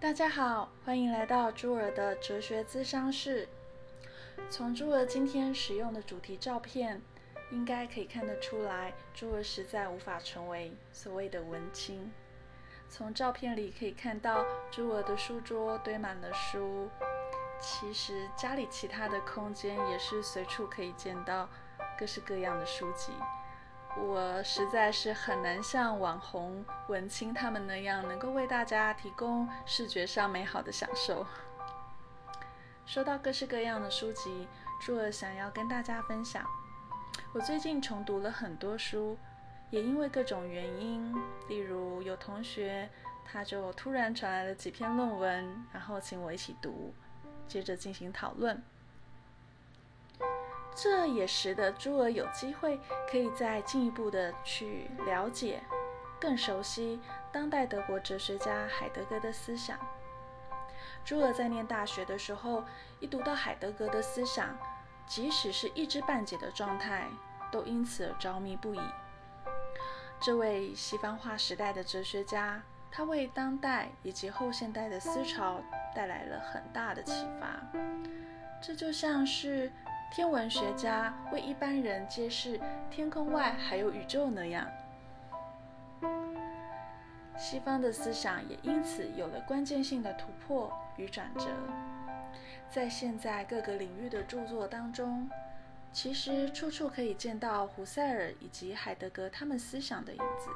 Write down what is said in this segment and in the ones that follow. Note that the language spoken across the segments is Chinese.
大家好，欢迎来到朱儿的哲学咨商室。从朱儿今天使用的主题照片，应该可以看得出来，朱儿实在无法成为所谓的文青。从照片里可以看到，朱儿的书桌堆满了书，其实家里其他的空间也是随处可以见到各式各样的书籍。我实在是很难像网红文青他们那样，能够为大家提供视觉上美好的享受。说到各式各样的书籍，朱儿想要跟大家分享。我最近重读了很多书，也因为各种原因，例如有同学他就突然传来了几篇论文，然后请我一起读，接着进行讨论。这也使得朱儿有机会可以再进一步的去了解、更熟悉当代德国哲学家海德格的思想。朱儿在念大学的时候，一读到海德格的思想，即使是一知半解的状态，都因此而着迷不已。这位西方化时代的哲学家，他为当代以及后现代的思潮带来了很大的启发。这就像是。天文学家为一般人揭示天空外还有宇宙那样，西方的思想也因此有了关键性的突破与转折。在现在各个领域的著作当中，其实处处可以见到胡塞尔以及海德格他们思想的影子。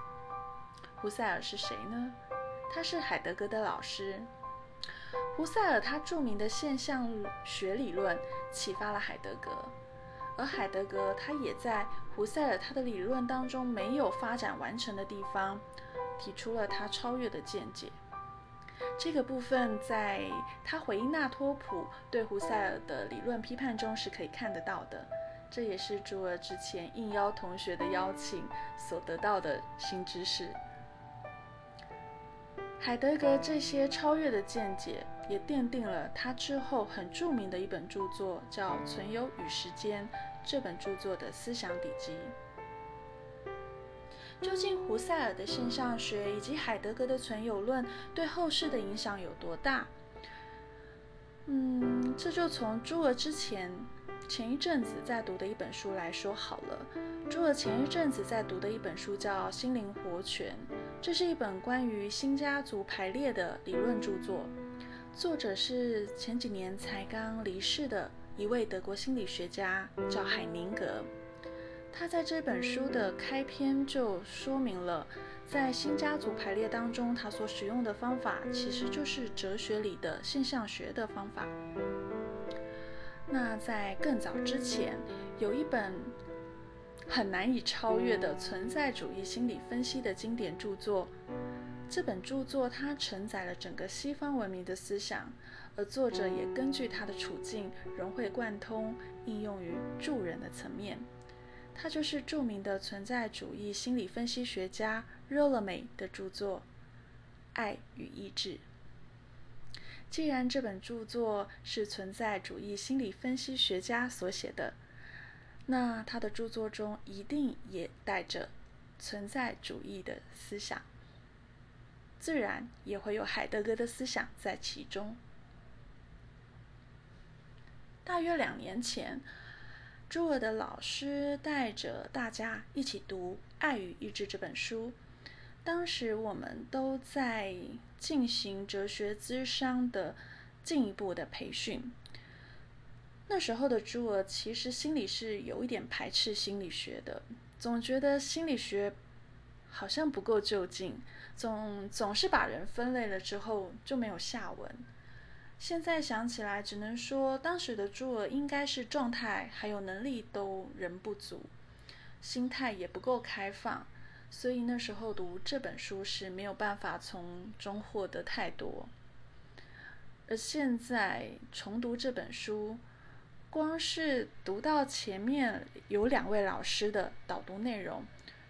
胡塞尔是谁呢？他是海德格的老师。胡塞尔他著名的现象学理论启发了海德格，而海德格他也在胡塞尔他的理论当中没有发展完成的地方，提出了他超越的见解。这个部分在他回应纳托普对胡塞尔的理论批判中是可以看得到的。这也是朱尔之前应邀同学的邀请所得到的新知识。海德格这些超越的见解，也奠定了他之后很著名的一本著作，叫《存有与时间》这本著作的思想底基。究竟胡塞尔的现象学以及海德格的存有论对后世的影响有多大？嗯，这就从朱尔之前前一阵子在读的一本书来说好了。朱尔前一阵子在读的一本书叫《心灵活泉》。这是一本关于新家族排列的理论著作，作者是前几年才刚离世的一位德国心理学家，叫海宁格。他在这本书的开篇就说明了，在新家族排列当中，他所使用的方法其实就是哲学里的现象学的方法。那在更早之前，有一本。很难以超越的存在主义心理分析的经典著作。这本著作它承载了整个西方文明的思想，而作者也根据他的处境融会贯通，应用于助人的层面。他就是著名的存在主义心理分析学家 r o l l m a 的著作《爱与意志》。既然这本著作是存在主义心理分析学家所写的，那他的著作中一定也带着存在主义的思想，自然也会有海德格的思想在其中。大约两年前，朱尔的老师带着大家一起读《爱与意志》这本书，当时我们都在进行哲学咨商的进一步的培训。那时候的朱儿其实心里是有一点排斥心理学的，总觉得心理学好像不够就近，总总是把人分类了之后就没有下文。现在想起来，只能说当时的朱儿应该是状态还有能力都仍不足，心态也不够开放，所以那时候读这本书是没有办法从中获得太多。而现在重读这本书。光是读到前面有两位老师的导读内容，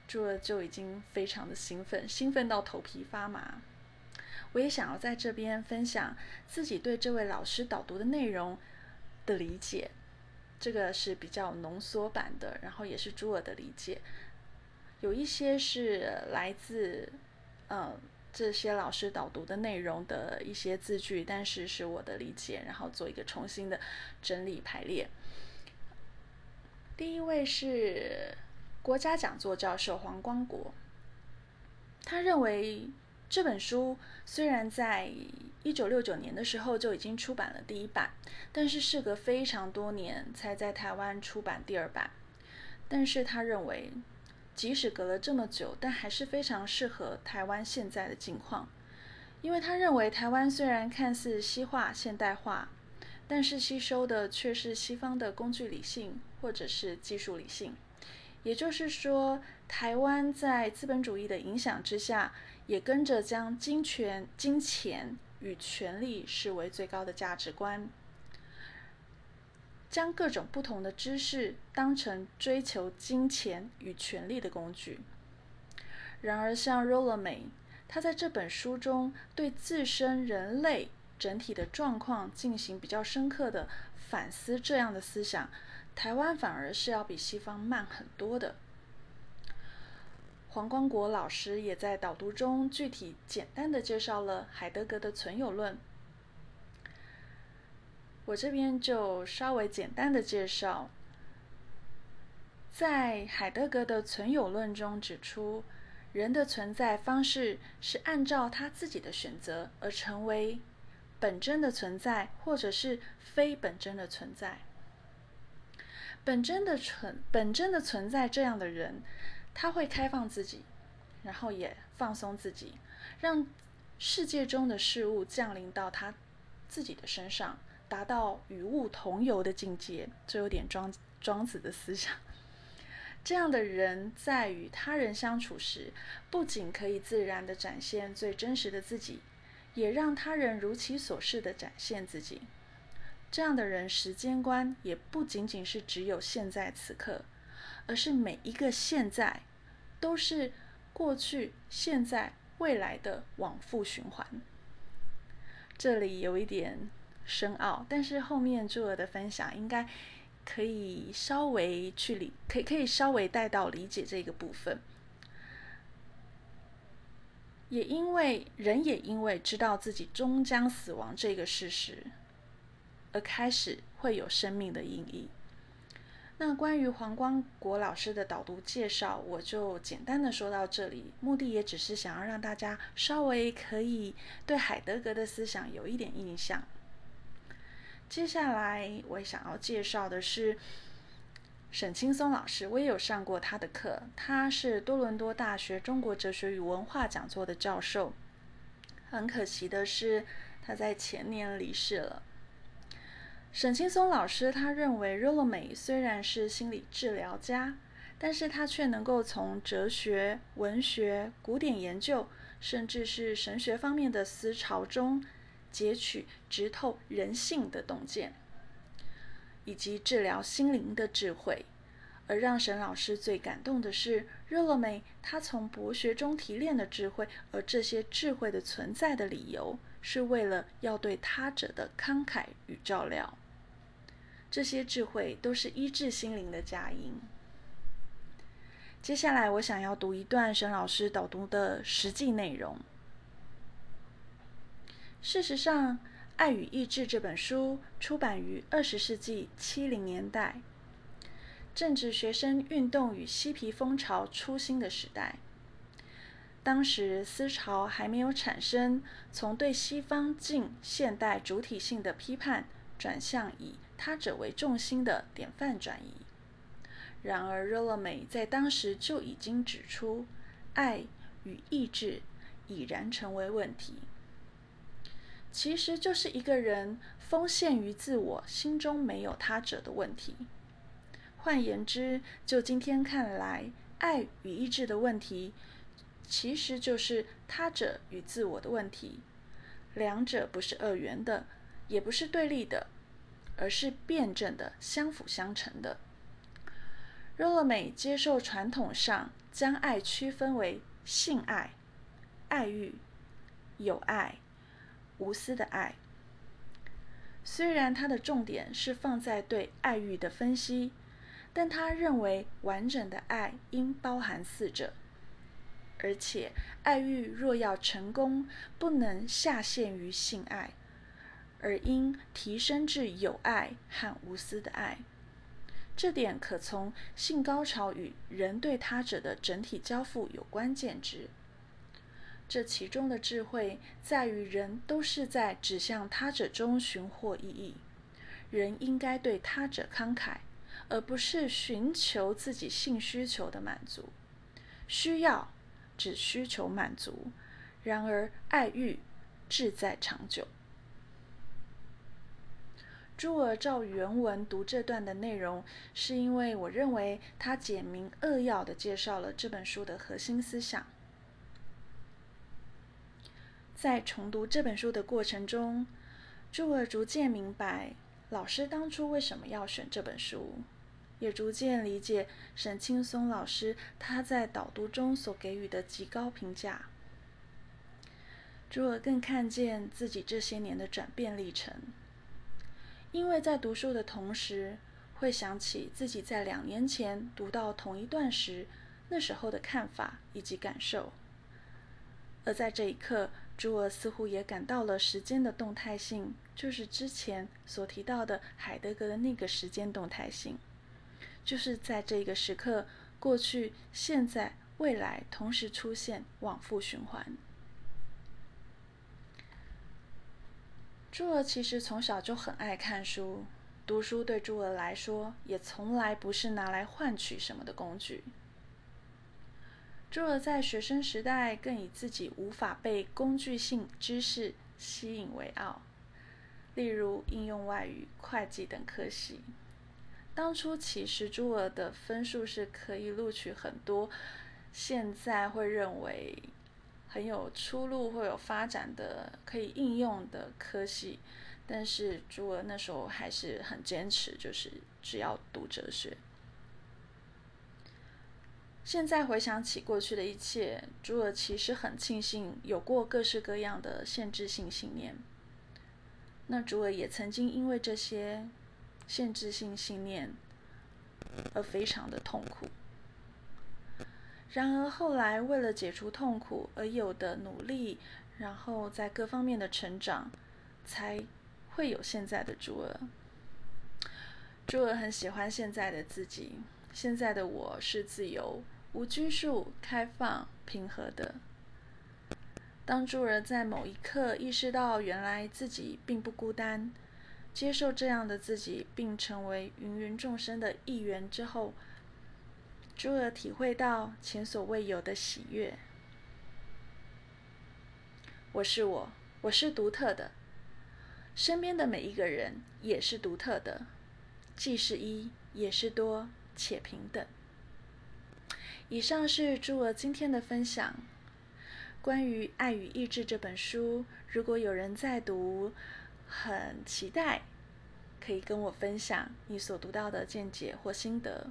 朱儿就已经非常的兴奋，兴奋到头皮发麻。我也想要在这边分享自己对这位老师导读的内容的理解，这个是比较浓缩版的，然后也是朱儿的理解。有一些是来自，嗯，这些老师导读的内容的一些字句，但是是我的理解，然后做一个重新的整理排列。第一位是国家讲座教授黄光国，他认为这本书虽然在一九六九年的时候就已经出版了第一版，但是事隔非常多年才在台湾出版第二版。但是他认为，即使隔了这么久，但还是非常适合台湾现在的境况，因为他认为台湾虽然看似西化现代化。但是吸收的却是西方的工具理性或者是技术理性，也就是说，台湾在资本主义的影响之下，也跟着将金钱、金钱与权力视为最高的价值观，将各种不同的知识当成追求金钱与权力的工具。然而，像 Rolla May，他在这本书中对自身人类。整体的状况进行比较深刻的反思，这样的思想，台湾反而是要比西方慢很多的。黄光国老师也在导读中具体简单的介绍了海德格的存有论，我这边就稍微简单的介绍，在海德格的存有论中指出，人的存在方式是按照他自己的选择而成为。本真的存在，或者是非本真的存在。本真的存本真的存在这样的人，他会开放自己，然后也放松自己，让世界中的事物降临到他自己的身上，达到与物同游的境界。这有点庄庄子的思想。这样的人在与他人相处时，不仅可以自然的展现最真实的自己。也让他人如其所示的展现自己，这样的人时间观也不仅仅是只有现在此刻，而是每一个现在都是过去、现在、未来的往复循环。这里有一点深奥，但是后面朱尔的分享应该可以稍微去理，可以可以稍微带到理解这个部分。也因为人也因为知道自己终将死亡这个事实，而开始会有生命的意义。那关于黄光国老师的导读介绍，我就简单的说到这里。目的也只是想要让大家稍微可以对海德格的思想有一点印象。接下来我想要介绍的是。沈青松老师，我也有上过他的课。他是多伦多大学中国哲学与文化讲座的教授。很可惜的是，他在前年离世了。沈青松老师他认为，r o l a 美虽然是心理治疗家，但是他却能够从哲学、文学、古典研究，甚至是神学方面的思潮中，截取直透人性的洞见。以及治疗心灵的智慧，而让沈老师最感动的是，热洛美他从博学中提炼的智慧，而这些智慧的存在的理由，是为了要对他者的慷慨与照料。这些智慧都是医治心灵的佳音。接下来，我想要读一段沈老师导读的实际内容。事实上。《爱与意志》这本书出版于二十世纪七零年代，正值学生运动与嬉皮风潮初兴的时代。当时思潮还没有产生从对西方近现代主体性的批判，转向以他者为重心的典范转移。然而，热勒美在当时就已经指出，爱与意志已然成为问题。其实就是一个人封陷于自我，心中没有他者的问题。换言之，就今天看来，爱与意志的问题，其实就是他者与自我的问题。两者不是二元的，也不是对立的，而是辩证的、相辅相成的。若勒美接受传统上将爱区分为性爱、爱欲、友爱。无私的爱，虽然他的重点是放在对爱欲的分析，但他认为完整的爱应包含四者，而且爱欲若要成功，不能下限于性爱，而应提升至有爱和无私的爱。这点可从性高潮与人对他者的整体交付有关键值。这其中的智慧在于，人都是在指向他者中寻获意义。人应该对他者慷慨，而不是寻求自己性需求的满足。需要只需求满足，然而爱欲志在长久。朱尔照原文读这段的内容，是因为我认为他简明扼要的介绍了这本书的核心思想。在重读这本书的过程中，朱尔逐渐明白老师当初为什么要选这本书，也逐渐理解沈青松老师他在导读中所给予的极高评价。朱尔更看见自己这些年的转变历程。因为在读书的同时，会想起自己在两年前读到同一段时，那时候的看法以及感受。而在这一刻，朱尔似乎也感到了时间的动态性，就是之前所提到的海德格的那个时间动态性，就是在这个时刻，过去、现在、未来同时出现，往复循环。朱儿其实从小就很爱看书，读书对朱儿来说也从来不是拿来换取什么的工具。朱儿在学生时代更以自己无法被工具性知识吸引为傲，例如应用外语、会计等科系。当初其实朱儿的分数是可以录取很多，现在会认为。很有出路，会有发展的，可以应用的科系，但是朱儿那时候还是很坚持，就是只要读哲学。现在回想起过去的一切，朱儿其实很庆幸有过各式各样的限制性信念。那朱儿也曾经因为这些限制性信念而非常的痛苦。然而后来，为了解除痛苦而有的努力，然后在各方面的成长，才会有现在的朱儿。朱儿很喜欢现在的自己，现在的我是自由、无拘束、开放、平和的。当朱儿在某一刻意识到原来自己并不孤单，接受这样的自己，并成为芸芸众生的一员之后。朱儿体会到前所未有的喜悦。我是我，我是独特的，身边的每一个人也是独特的，既是一也是多，且平等。以上是朱儿今天的分享。关于《爱与意志》这本书，如果有人在读，很期待可以跟我分享你所读到的见解或心得。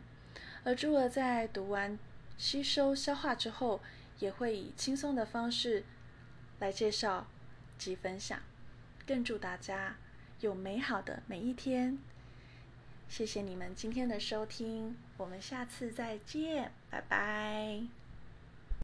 而朱儿在读完、吸收、消化之后，也会以轻松的方式来介绍及分享。更祝大家有美好的每一天。谢谢你们今天的收听，我们下次再见，拜拜。